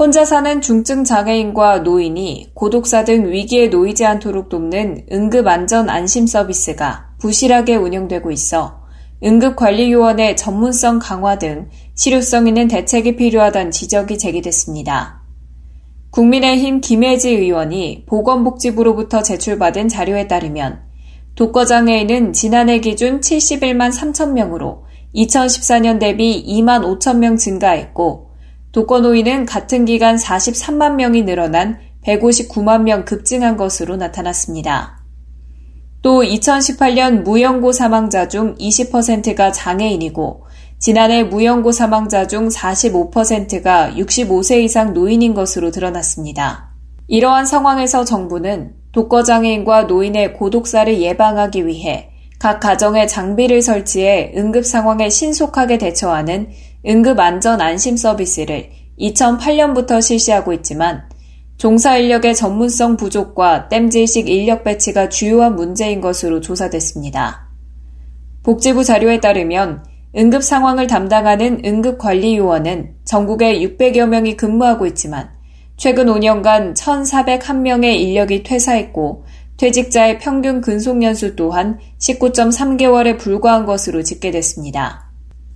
혼자 사는 중증 장애인과 노인이 고독사 등 위기에 놓이지 않도록 돕는 응급안전 안심 서비스가 부실하게 운영되고 있어 응급관리요원의 전문성 강화 등 실효성 있는 대책이 필요하다는 지적이 제기됐습니다. 국민의힘 김혜지 의원이 보건복지부로부터 제출받은 자료에 따르면 독거장애인은 지난해 기준 71만 3천 명으로 2014년 대비 2만 5천 명 증가했고 독거노인은 같은 기간 43만 명이 늘어난 159만 명 급증한 것으로 나타났습니다. 또 2018년 무연고 사망자 중 20%가 장애인이고 지난해 무연고 사망자 중 45%가 65세 이상 노인인 것으로 드러났습니다. 이러한 상황에서 정부는 독거장애인과 노인의 고독사를 예방하기 위해 각 가정에 장비를 설치해 응급 상황에 신속하게 대처하는 응급안전 안심 서비스를 2008년부터 실시하고 있지만 종사 인력의 전문성 부족과 땜질식 인력 배치가 주요한 문제인 것으로 조사됐습니다. 복지부 자료에 따르면 응급 상황을 담당하는 응급관리요원은 전국에 600여 명이 근무하고 있지만 최근 5년간 1,401명의 인력이 퇴사했고 퇴직자의 평균 근속연수 또한 19.3개월에 불과한 것으로 집계됐습니다.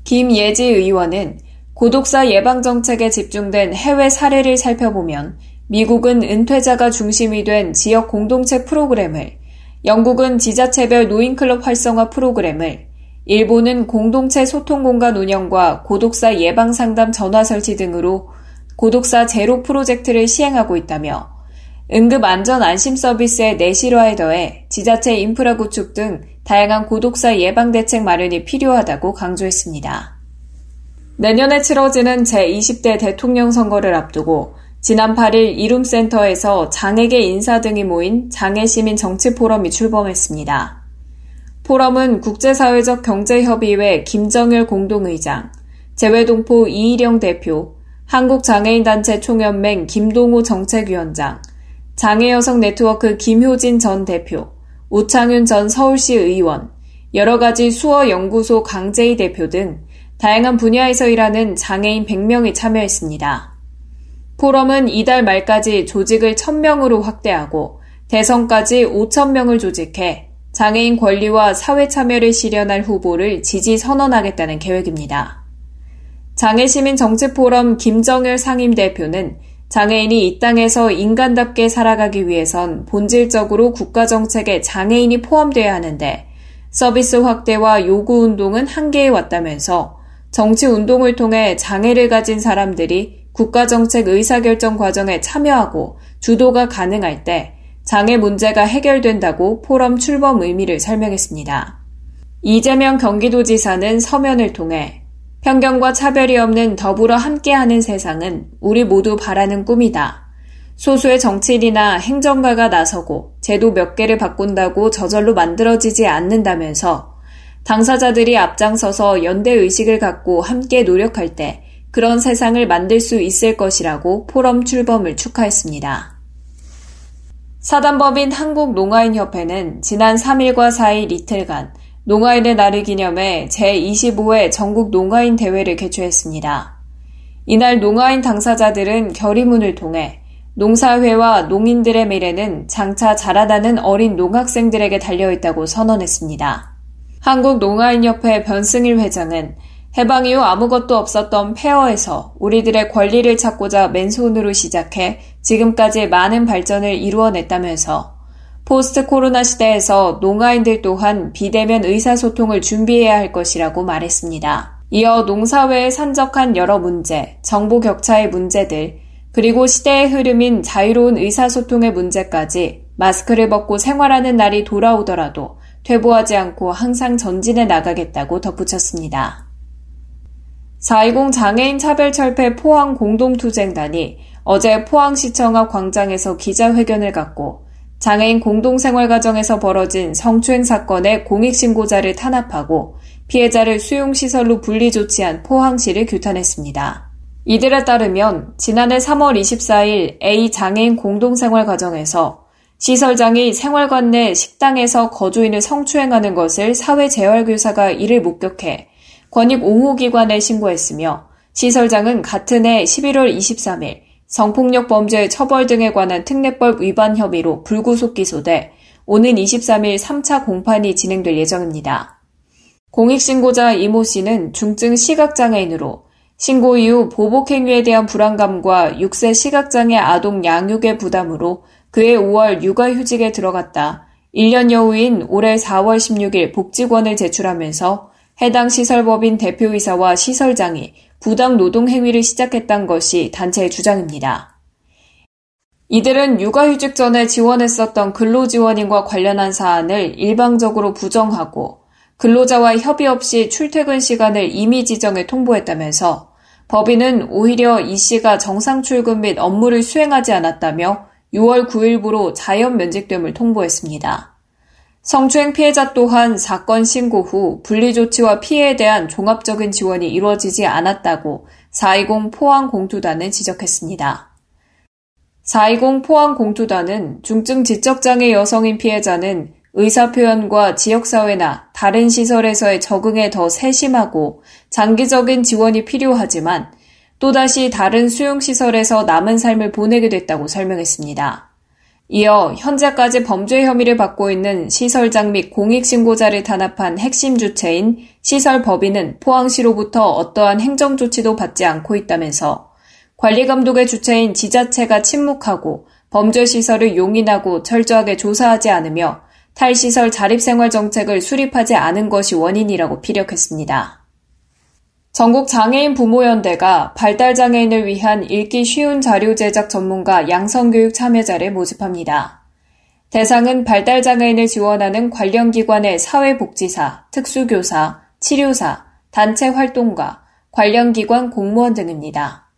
김예지 의원은 고독사 예방 정책에 집중된 해외 사례를 살펴보면 미국은 은퇴자가 중심이 된 지역 공동체 프로그램을, 영국은 지자체별 노인클럽 활성화 프로그램을, 일본은 공동체 소통 공간 운영과 고독사 예방 상담 전화 설치 등으로 고독사 제로 프로젝트를 시행하고 있다며 응급 안전 안심 서비스의 내실화에 더해 지자체 인프라 구축 등 다양한 고독사 예방 대책 마련이 필요하다고 강조했습니다. 내년에 치러지는 제20대 대통령 선거를 앞두고 지난 8일 이룸센터에서 장애계 인사 등이 모인 장애시민 정치 포럼이 출범했습니다. 포럼은 국제사회적 경제협의회 김정일 공동의장, 재외동포 이일영 대표, 한국장애인단체 총연맹 김동우 정책위원장, 장애여성 네트워크 김효진 전 대표, 우창윤 전 서울시 의원, 여러 가지 수어 연구소 강재희 대표 등 다양한 분야에서 일하는 장애인 100명이 참여했습니다. 포럼은 이달 말까지 조직을 1000명으로 확대하고 대선까지 5000명을 조직해 장애인 권리와 사회 참여를 실현할 후보를 지지 선언하겠다는 계획입니다. 장애시민 정치포럼 김정열 상임대표는 장애인이 이 땅에서 인간답게 살아가기 위해선 본질적으로 국가 정책에 장애인이 포함돼야 하는데 서비스 확대와 요구 운동은 한계에 왔다면서 정치 운동을 통해 장애를 가진 사람들이 국가 정책 의사결정 과정에 참여하고 주도가 가능할 때 장애 문제가 해결된다고 포럼 출범 의미를 설명했습니다. 이재명 경기도지사는 서면을 통해 편견과 차별이 없는 더불어 함께하는 세상은 우리 모두 바라는 꿈이다. 소수의 정치인이나 행정가가 나서고 제도 몇 개를 바꾼다고 저절로 만들어지지 않는다면서 당사자들이 앞장서서 연대 의식을 갖고 함께 노력할 때 그런 세상을 만들 수 있을 것이라고 포럼 출범을 축하했습니다. 사단법인 한국농아인협회는 지난 3일과 4일 이틀간 농아인의 날을 기념해 제25회 전국 농아인 대회를 개최했습니다. 이날 농아인 당사자들은 결의문을 통해 농사회와 농인들의 미래는 장차 자라나는 어린 농학생들에게 달려있다고 선언했습니다. 한국농아인협회 변승일 회장은 해방 이후 아무것도 없었던 폐허에서 우리들의 권리를 찾고자 맨손으로 시작해 지금까지 많은 발전을 이루어냈다면서 포스트 코로나 시대에서 농아인들 또한 비대면 의사소통을 준비해야 할 것이라고 말했습니다. 이어 농사회에 산적한 여러 문제, 정보 격차의 문제들, 그리고 시대의 흐름인 자유로운 의사소통의 문제까지 마스크를 벗고 생활하는 날이 돌아오더라도 퇴보하지 않고 항상 전진해 나가겠다고 덧붙였습니다. 4.20 장애인 차별철폐 포항 공동투쟁단이 어제 포항시청 앞 광장에서 기자회견을 갖고 장애인 공동생활가정에서 벌어진 성추행 사건의 공익신고자를 탄압하고 피해자를 수용시설로 분리 조치한 포항시를 규탄했습니다. 이들에 따르면 지난해 3월 24일 A 장애인 공동생활가정에서 시설장이 생활관 내 식당에서 거주인을 성추행하는 것을 사회재활교사가 이를 목격해 권익 옹호기관에 신고했으며 시설장은 같은 해 11월 23일 성폭력 범죄 처벌 등에 관한 특례법 위반 혐의로 불구속 기소돼 오는 23일 3차 공판이 진행될 예정입니다. 공익신고자 이모 씨는 중증 시각장애인으로 신고 이후 보복행위에 대한 불안감과 6세 시각장애 아동 양육의 부담으로 그해 5월 육아휴직에 들어갔다 1년 여 후인 올해 4월 16일 복지권을 제출하면서 해당 시설법인 대표이사와 시설장이 부당 노동 행위를 시작했던 것이 단체의 주장입니다. 이들은 육아휴직 전에 지원했었던 근로지원인과 관련한 사안을 일방적으로 부정하고 근로자와 협의 없이 출퇴근 시간을 임의 지정에 통보했다면서 법인은 오히려 이 씨가 정상 출근 및 업무를 수행하지 않았다며 6월 9일부로 자연 면직됨을 통보했습니다. 성추행 피해자 또한 사건 신고 후 분리조치와 피해에 대한 종합적인 지원이 이루어지지 않았다고 420 포항 공투단은 지적했습니다. 420 포항 공투단은 중증 지적장애 여성인 피해자는 의사표현과 지역사회나 다른 시설에서의 적응에 더 세심하고 장기적인 지원이 필요하지만 또다시 다른 수용시설에서 남은 삶을 보내게 됐다고 설명했습니다. 이어 현재까지 범죄 혐의를 받고 있는 시설장 및 공익신고자를 탄압한 핵심 주체인 시설 법인은 포항시로부터 어떠한 행정조치도 받지 않고 있다면서 관리감독의 주체인 지자체가 침묵하고 범죄시설을 용인하고 철저하게 조사하지 않으며 탈시설 자립생활 정책을 수립하지 않은 것이 원인이라고 피력했습니다. 전국 장애인 부모연대가 발달장애인을 위한 읽기 쉬운 자료 제작 전문가 양성교육 참여자를 모집합니다. 대상은 발달장애인을 지원하는 관련 기관의 사회복지사, 특수교사, 치료사, 단체 활동가, 관련 기관 공무원 등입니다.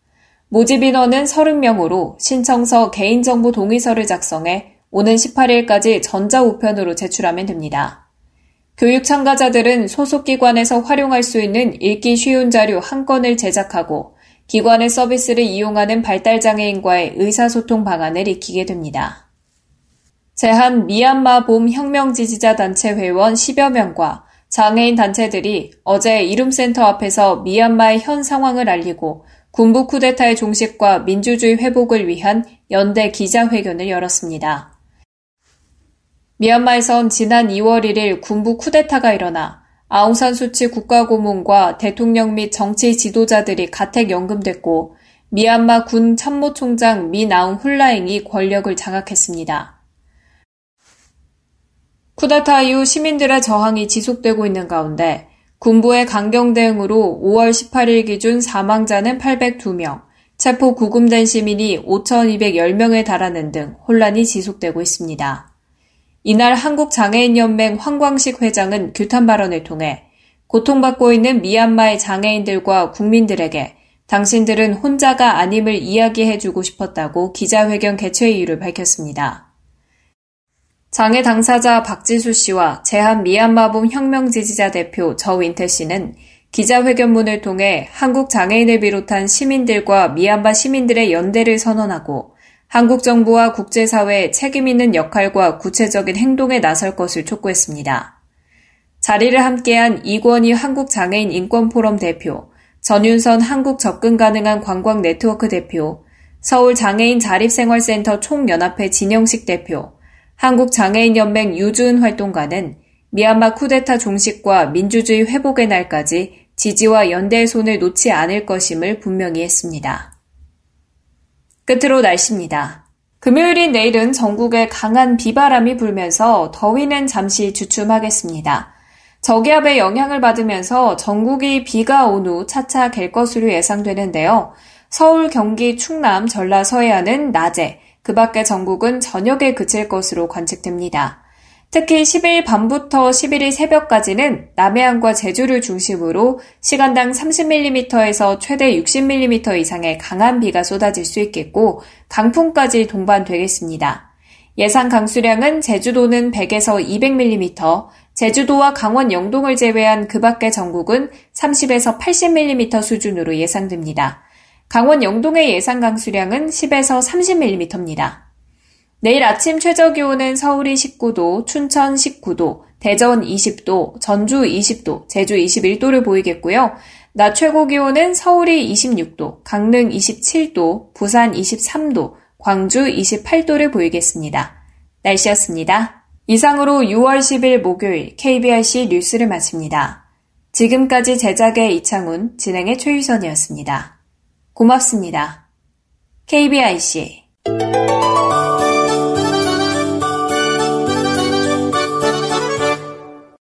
모집 인원은 30명으로 신청서 개인정보 동의서를 작성해 오는 18일까지 전자우편으로 제출하면 됩니다. 교육 참가자들은 소속 기관에서 활용할 수 있는 읽기 쉬운 자료 한 건을 제작하고 기관의 서비스를 이용하는 발달장애인과의 의사소통 방안을 익히게 됩니다. 제한 미얀마 봄 혁명 지지자 단체 회원 10여 명과 장애인 단체들이 어제 이룸센터 앞에서 미얀마의 현 상황을 알리고 군부 쿠데타의 종식과 민주주의 회복을 위한 연대 기자회견을 열었습니다. 미얀마에선 지난 2월 1일 군부 쿠데타가 일어나 아웅산 수치 국가고문과 대통령 및 정치 지도자들이 가택 연금됐고 미얀마 군 참모총장 미나웅 훌라잉이 권력을 장악했습니다. 쿠데타 이후 시민들의 저항이 지속되고 있는 가운데 군부의 강경 대응으로 5월 18일 기준 사망자는 802명, 체포 구금된 시민이 5,210명에 달하는 등 혼란이 지속되고 있습니다. 이날 한국장애인연맹 황광식 회장은 규탄 발언을 통해 고통받고 있는 미얀마의 장애인들과 국민들에게 당신들은 혼자가 아님을 이야기해주고 싶었다고 기자회견 개최 이유를 밝혔습니다. 장애 당사자 박지수 씨와 제한 미얀마봄 혁명 지지자 대표 저윈태 씨는 기자회견문을 통해 한국 장애인을 비롯한 시민들과 미얀마 시민들의 연대를 선언하고 한국 정부와 국제사회의 책임 있는 역할과 구체적인 행동에 나설 것을 촉구했습니다. 자리를 함께한 이권희 한국장애인 인권포럼 대표, 전윤선 한국 접근 가능한 관광 네트워크 대표, 서울 장애인 자립생활센터 총연합회 진영식 대표, 한국장애인연맹 유주은 활동가는 미얀마 쿠데타 종식과 민주주의 회복의 날까지 지지와 연대의 손을 놓지 않을 것임을 분명히 했습니다. 끝으로 날씨입니다. 금요일인 내일은 전국에 강한 비바람이 불면서 더위는 잠시 주춤하겠습니다. 저기압의 영향을 받으면서 전국이 비가 온 후 차차 갤 것으로 예상되는데요. 서울, 경기, 충남, 전라, 서해안은 낮에, 그 밖의 전국은 저녁에 그칠 것으로 관측됩니다. 특히 10일 밤부터 11일 새벽까지는 남해안과 제주를 중심으로 시간당 30mm에서 최대 60mm 이상의 강한 비가 쏟아질 수 있겠고 강풍까지 동반되겠습니다. 예상 강수량은 제주도는 100에서 200mm, 제주도와 강원 영동을 제외한 그 밖의 전국은 30에서 80mm 수준으로 예상됩니다. 강원 영동의 예상 강수량은 10에서 30mm입니다. 내일 아침 최저 기온은 서울이 19도, 춘천 19도, 대전 20도, 전주 20도, 제주 21도를 보이겠고요. 낮 최고 기온은 서울이 26도, 강릉 27도, 부산 23도, 광주 28도를 보이겠습니다. 날씨였습니다. 이상으로 6월 10일 목요일 KBRC 뉴스를 마칩니다. 지금까지 제작의 이창훈, 진행의 최유선이었습니다. 고맙습니다. KBIC